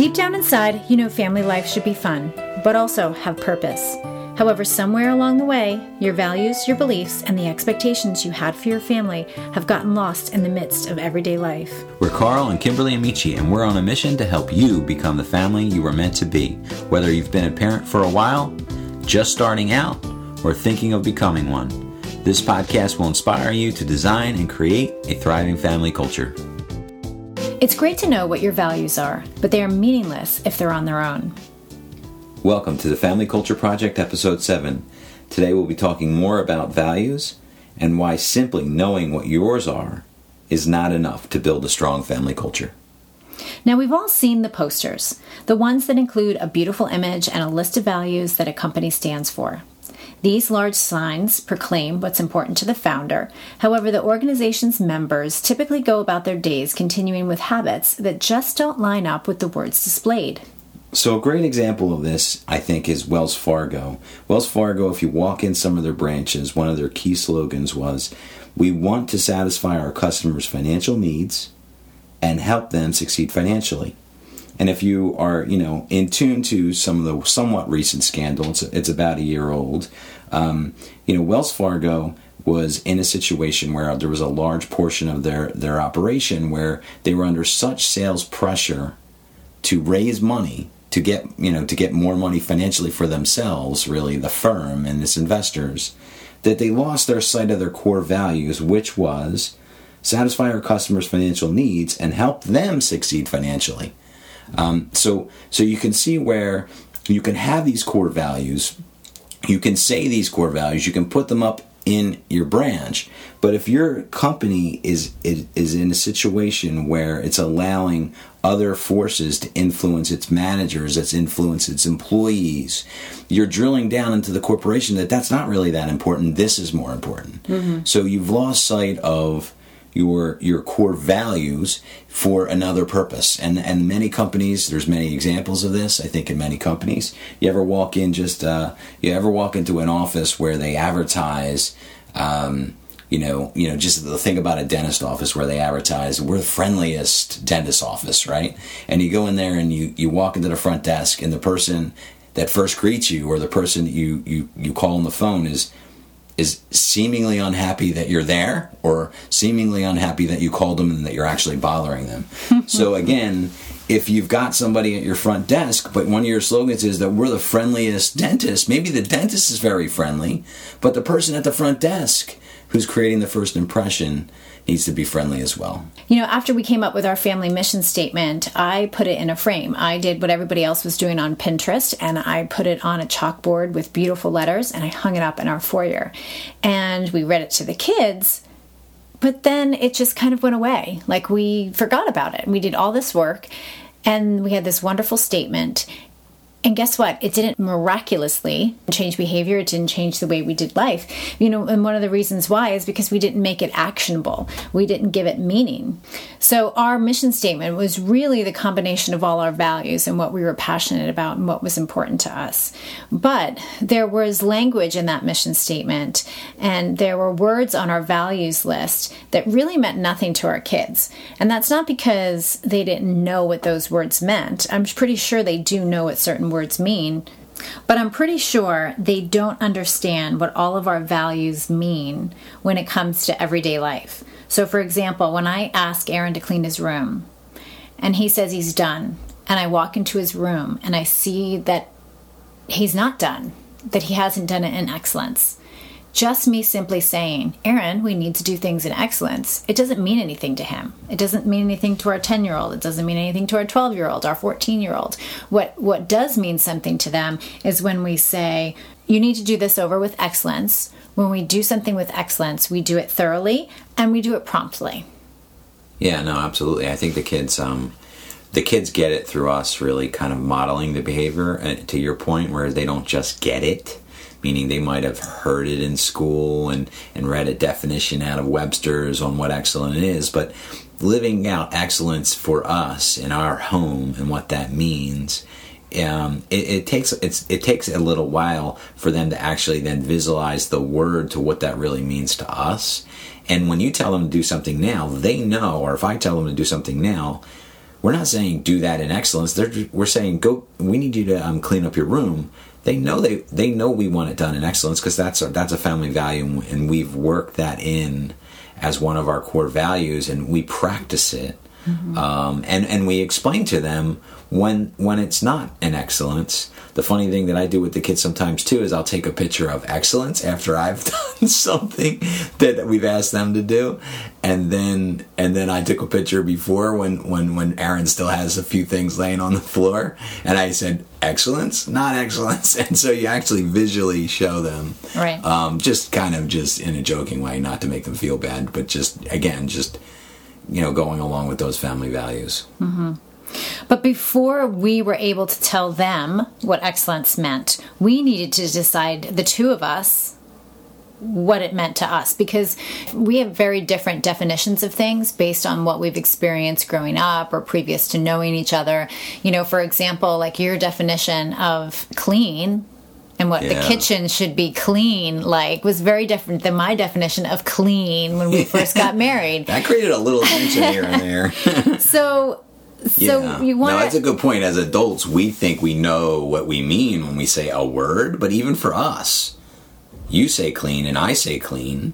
Deep down inside, you know family life should be fun, but also have purpose. However, somewhere along the way, your values, your beliefs, and the expectations you had for your family have gotten lost in the midst of everyday life. We're Carl and Kimberly Amici, and we're on a mission to help you become the family you were meant to be. Whether you've been a parent for a while, just starting out, or thinking of becoming one, this podcast will inspire you to design and create a thriving family culture. It's great to know what your values are, but they are meaningless if they're on their own. Welcome to the Family Culture Project, Episode 7. Today we'll be talking more about values and why simply knowing what yours are is not enough to build a strong family culture. Now, we've all seen the posters, the ones that include a beautiful image and a list of values that a company stands for. These large signs proclaim what's important to the founder. However, the organization's members typically go about their days continuing with habits that just don't line up with the words displayed. So, a great example of this, I think, is Wells Fargo. Wells Fargo, if you walk in some of their branches, one of their key slogans was We want to satisfy our customers' financial needs and help them succeed financially. And if you are, you know, in tune to some of the somewhat recent scandal, it's, it's about a year old. Um, you know, Wells Fargo was in a situation where there was a large portion of their their operation where they were under such sales pressure to raise money to get you know to get more money financially for themselves really the firm and its investors that they lost their sight of their core values which was satisfy our customers financial needs and help them succeed financially um, so so you can see where you can have these core values you can say these core values you can put them up in your branch. But if your company is is in a situation where it's allowing other forces to influence its managers, that's influence its employees, you're drilling down into the corporation that that's not really that important. This is more important. Mm-hmm. So you've lost sight of your your core values for another purpose. And and many companies there's many examples of this i think in many companies. You ever walk in just uh, you ever walk into an office where they advertise um, you know you know just the thing about a dentist office where they advertise we're the friendliest dentist office right? And you go in there and you you walk into the front desk and the person that first greets you or the person you you you call on the phone is is seemingly unhappy that you're there or seemingly unhappy that you called them and that you're actually bothering them. so again, if you've got somebody at your front desk, but one of your slogans is that we're the friendliest dentist, maybe the dentist is very friendly, but the person at the front desk who's creating the first impression needs to be friendly as well. You know, after we came up with our family mission statement, I put it in a frame. I did what everybody else was doing on Pinterest and I put it on a chalkboard with beautiful letters and I hung it up in our foyer. And we read it to the kids. But then it just kind of went away. Like we forgot about it. We did all this work and we had this wonderful statement and guess what? It didn't miraculously change behavior. It didn't change the way we did life. You know, and one of the reasons why is because we didn't make it actionable. We didn't give it meaning. So our mission statement was really the combination of all our values and what we were passionate about and what was important to us. But there was language in that mission statement and there were words on our values list that really meant nothing to our kids. And that's not because they didn't know what those words meant. I'm pretty sure they do know what certain words mean, but I'm pretty sure they don't understand what all of our values mean when it comes to everyday life. So, for example, when I ask Aaron to clean his room and he says he's done, and I walk into his room and I see that he's not done, that he hasn't done it in excellence, just me simply saying, Aaron, we need to do things in excellence, it doesn't mean anything to him. It doesn't mean anything to our 10 year old. It doesn't mean anything to our 12 year old, our 14 year old. What, what does mean something to them is when we say, you need to do this over with excellence. When we do something with excellence, we do it thoroughly and we do it promptly. Yeah, no, absolutely. I think the kids, um, the kids get it through us really kind of modeling the behavior. And to your point, where they don't just get it, meaning they might have heard it in school and, and read a definition out of Webster's on what excellent is, but living out excellence for us in our home and what that means. Um, it, it, takes it takes a little while for them to actually then visualize the word to what that really means to us. And when you tell them to do something now, they know, or if I tell them to do something now, we're not saying do that in excellence. They're, we're saying go. We need you to um, clean up your room. They know they they know we want it done in excellence because that's a, that's a family value, and we've worked that in as one of our core values, and we practice it. Mm-hmm. Um, and and we explain to them when when it's not an excellence. The funny thing that I do with the kids sometimes too is I'll take a picture of excellence after I've done something that we've asked them to do, and then and then I took a picture before when when when Aaron still has a few things laying on the floor, and I said excellence, not excellence, and so you actually visually show them, right? Um, just kind of just in a joking way, not to make them feel bad, but just again just you know going along with those family values. Mm-hmm. But before we were able to tell them what excellence meant, we needed to decide, the two of us, what it meant to us because we have very different definitions of things based on what we've experienced growing up or previous to knowing each other. You know, for example, like your definition of clean and what yeah. the kitchen should be clean like was very different than my definition of clean when we first got married. that created a little tension here and there. so so yeah. you want No, that's a good point. As adults, we think we know what we mean when we say a word, but even for us, you say clean and I say clean,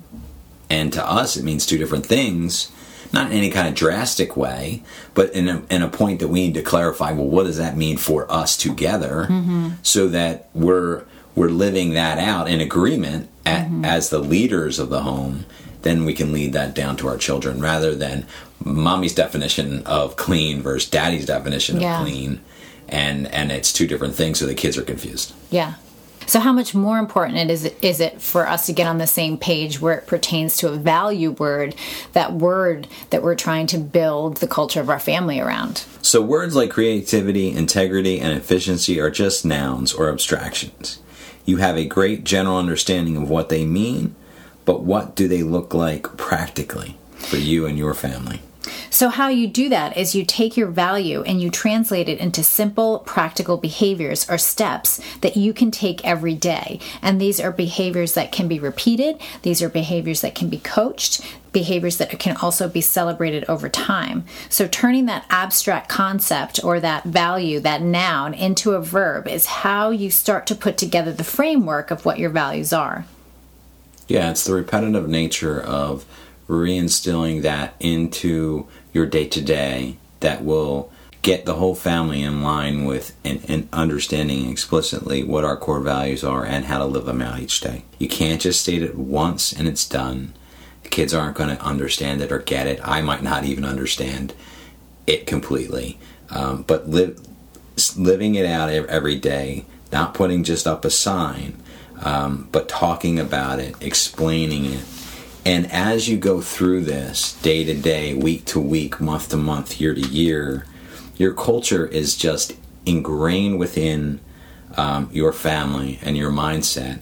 and to us it means two different things. Not in any kind of drastic way, but in a, in a point that we need to clarify. Well, what does that mean for us together, mm-hmm. so that we're we're living that out in agreement at, mm-hmm. as the leaders of the home then we can lead that down to our children rather than mommy's definition of clean versus daddy's definition of clean. And and it's two different things so the kids are confused. Yeah. So how much more important it is is it for us to get on the same page where it pertains to a value word that word that we're trying to build the culture of our family around? So words like creativity integrity and efficiency are just nouns or abstractions you have a great general understanding of what they mean but what do they look like practically for you and your family? So, how you do that is you take your value and you translate it into simple, practical behaviors or steps that you can take every day. And these are behaviors that can be repeated, these are behaviors that can be coached, behaviors that can also be celebrated over time. So, turning that abstract concept or that value, that noun, into a verb is how you start to put together the framework of what your values are. Yeah, it's the repetitive nature of reinstilling that into your day to day that will get the whole family in line with and, and, understanding explicitly what our core values are and how to live them out each day. You can't just state it once and it's done. Kids aren't going to understand it or get it. I might not even understand it completely. Um, but living it out every day, not putting just up a sign, um, but talking about it, explaining it. And as you go through this day to day, week to week, month to month, year to year, your culture is just ingrained within um, your family and your mindset.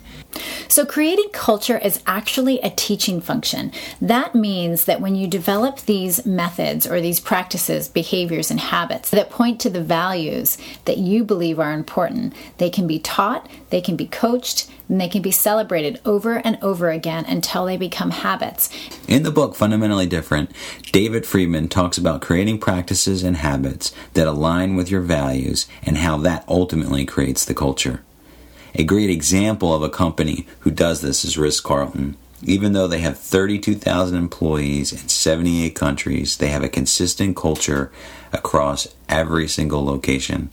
So, creating culture is actually a teaching function. That means that when you develop these methods or these practices, behaviors, and habits that point to the values that you believe are important, they can be taught, they can be coached, and they can be celebrated over and over again until they become habits. In the book Fundamentally Different, David Friedman talks about creating practices and habits that align with your values and how that ultimately creates the culture. A great example of a company who does this is Ritz Carlton. Even though they have 32,000 employees in 78 countries, they have a consistent culture across every single location.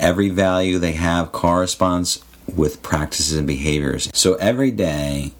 Every value they have corresponds with practices and behaviors. So every day,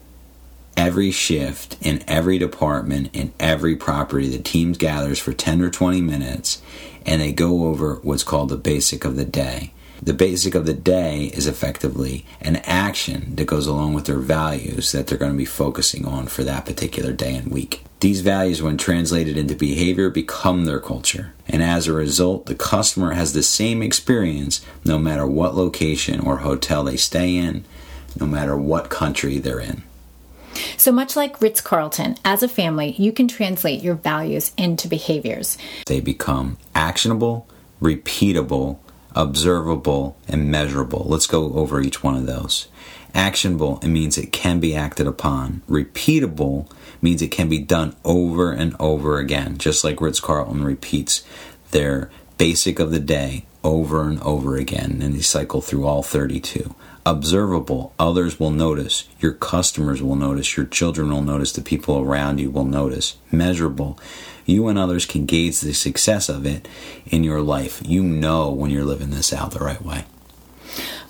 every shift in every department in every property the team gathers for 10 or 20 minutes and they go over what's called the basic of the day the basic of the day is effectively an action that goes along with their values that they're going to be focusing on for that particular day and week. These values, when translated into behavior, become their culture. And as a result, the customer has the same experience no matter what location or hotel they stay in, no matter what country they're in. So much like Ritz Carlton, as a family, you can translate your values into behaviors. They become actionable, repeatable, observable, and measurable. Let's go over each one of those. Actionable, it means it can be acted upon. Repeatable means it can be done over and over again, just like Ritz Carlton repeats They're basic of the day over and over again, and they cycle through all 32. Observable, others will notice. Your customers will notice. Your children will notice. The people around you will notice. Measurable, you and others can gauge the success of it in your life. You know when you're living this out the right way.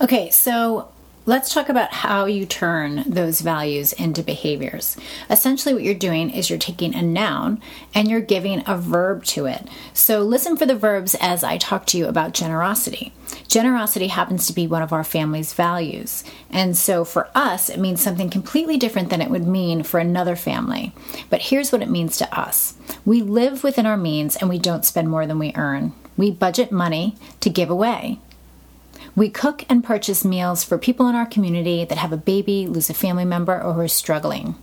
Okay, so Let's talk about how you turn those values into behaviors. Essentially, what you're doing is you're taking a noun and you're giving a verb to it. So, listen for the verbs as I talk to you about generosity. Generosity happens to be one of our family's values. And so, for us, it means something completely different than it would mean for another family. But here's what it means to us we live within our means and we don't spend more than we earn. We budget money to give away. We cook and purchase meals for people in our community that have a baby, lose a family member, or who are struggling.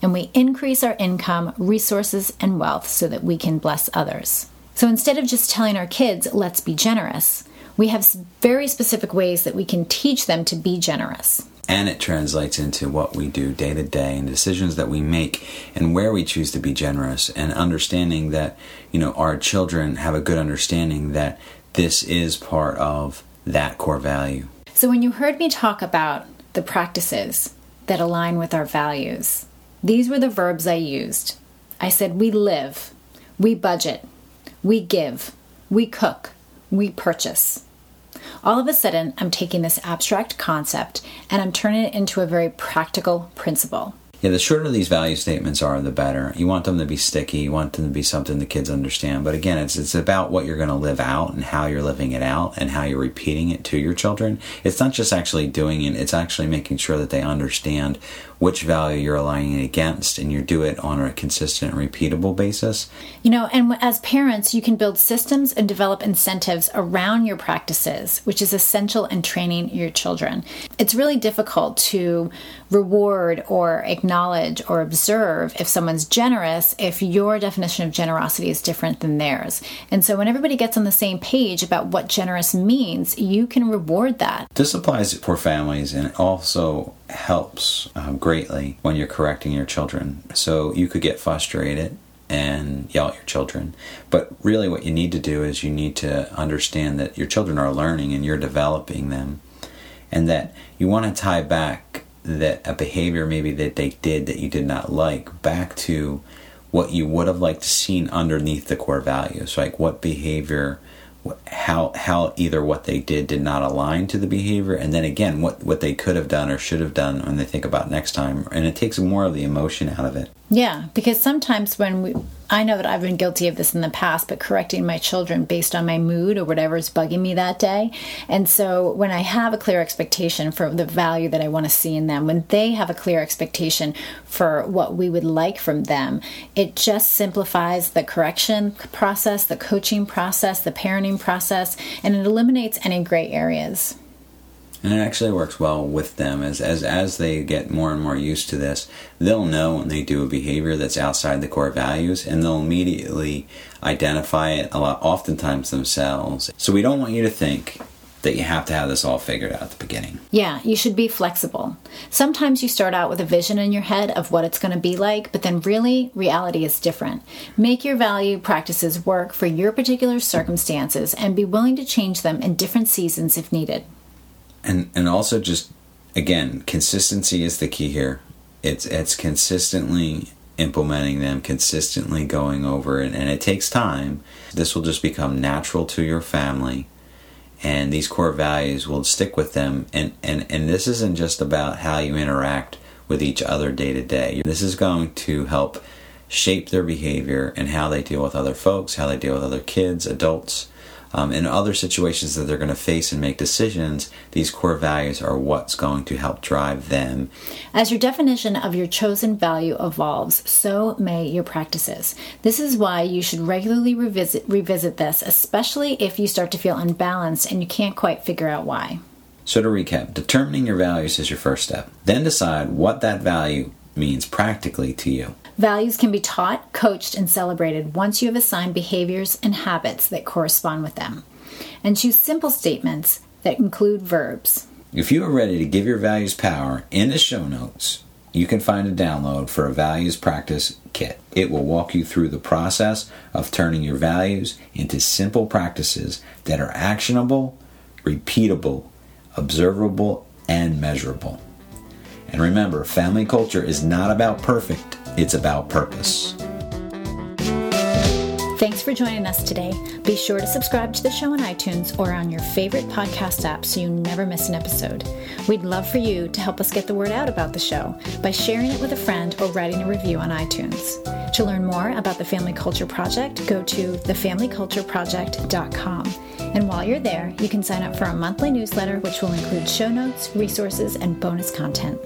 And we increase our income, resources, and wealth so that we can bless others. So instead of just telling our kids, let's be generous, we have very specific ways that we can teach them to be generous. And it translates into what we do day to day and decisions that we make and where we choose to be generous and understanding that, you know, our children have a good understanding that this is part of that core value. So, when you heard me talk about the practices that align with our values, these were the verbs I used. I said, We live, we budget, we give, we cook, we purchase. All of a sudden, I'm taking this abstract concept and I'm turning it into a very practical principle. Yeah, the shorter these value statements are, the better. You want them to be sticky. You want them to be something the kids understand. But again, it's it's about what you're going to live out and how you're living it out and how you're repeating it to your children. It's not just actually doing it. It's actually making sure that they understand which value you're aligning it against and you do it on a consistent repeatable basis. You know, and as parents, you can build systems and develop incentives around your practices, which is essential in training your children. It's really difficult to reward or acknowledge or observe if someone's generous if your definition of generosity is different than theirs. And so when everybody gets on the same page about what generous means, you can reward that. This applies for families and it also helps um, greatly when you're correcting your children. So you could get frustrated and yell at your children. But really, what you need to do is you need to understand that your children are learning and you're developing them, and that you want to tie back that a behavior maybe that they did that you did not like back to what you would have liked to seen underneath the core values. Like what behavior how how either what they did did not align to the behavior and then again what what they could have done or should have done when they think about next time. And it takes more of the emotion out of it yeah because sometimes when we I know that I've been guilty of this in the past, but correcting my children based on my mood or whatever is bugging me that day. And so when I have a clear expectation for the value that I want to see in them, when they have a clear expectation for what we would like from them, it just simplifies the correction process, the coaching process, the parenting process, and it eliminates any gray areas and it actually works well with them as as as they get more and more used to this they'll know when they do a behavior that's outside the core values and they'll immediately identify it a lot oftentimes themselves so we don't want you to think that you have to have this all figured out at the beginning. Yeah, you should be flexible. Sometimes you start out with a vision in your head of what it's going to be like, but then really, reality is different. Make your value practices work for your particular circumstances and be willing to change them in different seasons if needed and and also just again consistency is the key here. It's it's consistently implementing them consistently going over it and it takes time. This will just become natural to your family and these core values will stick with them. And and and this isn't just about how you interact with each other day to day. This is going to help shape their behavior and how they deal with other folks how they deal with other kids adults um, in other situations that they're going to face and make decisions, these core values are what's going to help drive them. As your definition of your chosen value evolves, so may your practices. This is why you should regularly revisit revisit this, especially if you start to feel unbalanced and you can't quite figure out why. So to recap, determining your values is your first step. Then decide what that value means practically to you. Values can be taught, coached, and celebrated once you have assigned behaviors and habits that correspond with them. And choose simple statements that include verbs. If you are ready to give your values power, in the show notes, you can find a download for a values practice kit. It will walk you through the process of turning your values into simple practices that are actionable, repeatable, observable, and measurable. And remember, family culture is not about perfect, it's about purpose. Thanks for joining us today. Be sure to subscribe to the show on iTunes or on your favorite podcast app so you never miss an episode. We'd love for you to help us get the word out about the show by sharing it with a friend or writing a review on iTunes. To learn more about the Family Culture Project, go to thefamilycultureproject.com. And while you're there, you can sign up for our monthly newsletter, which will include show notes, resources, and bonus content.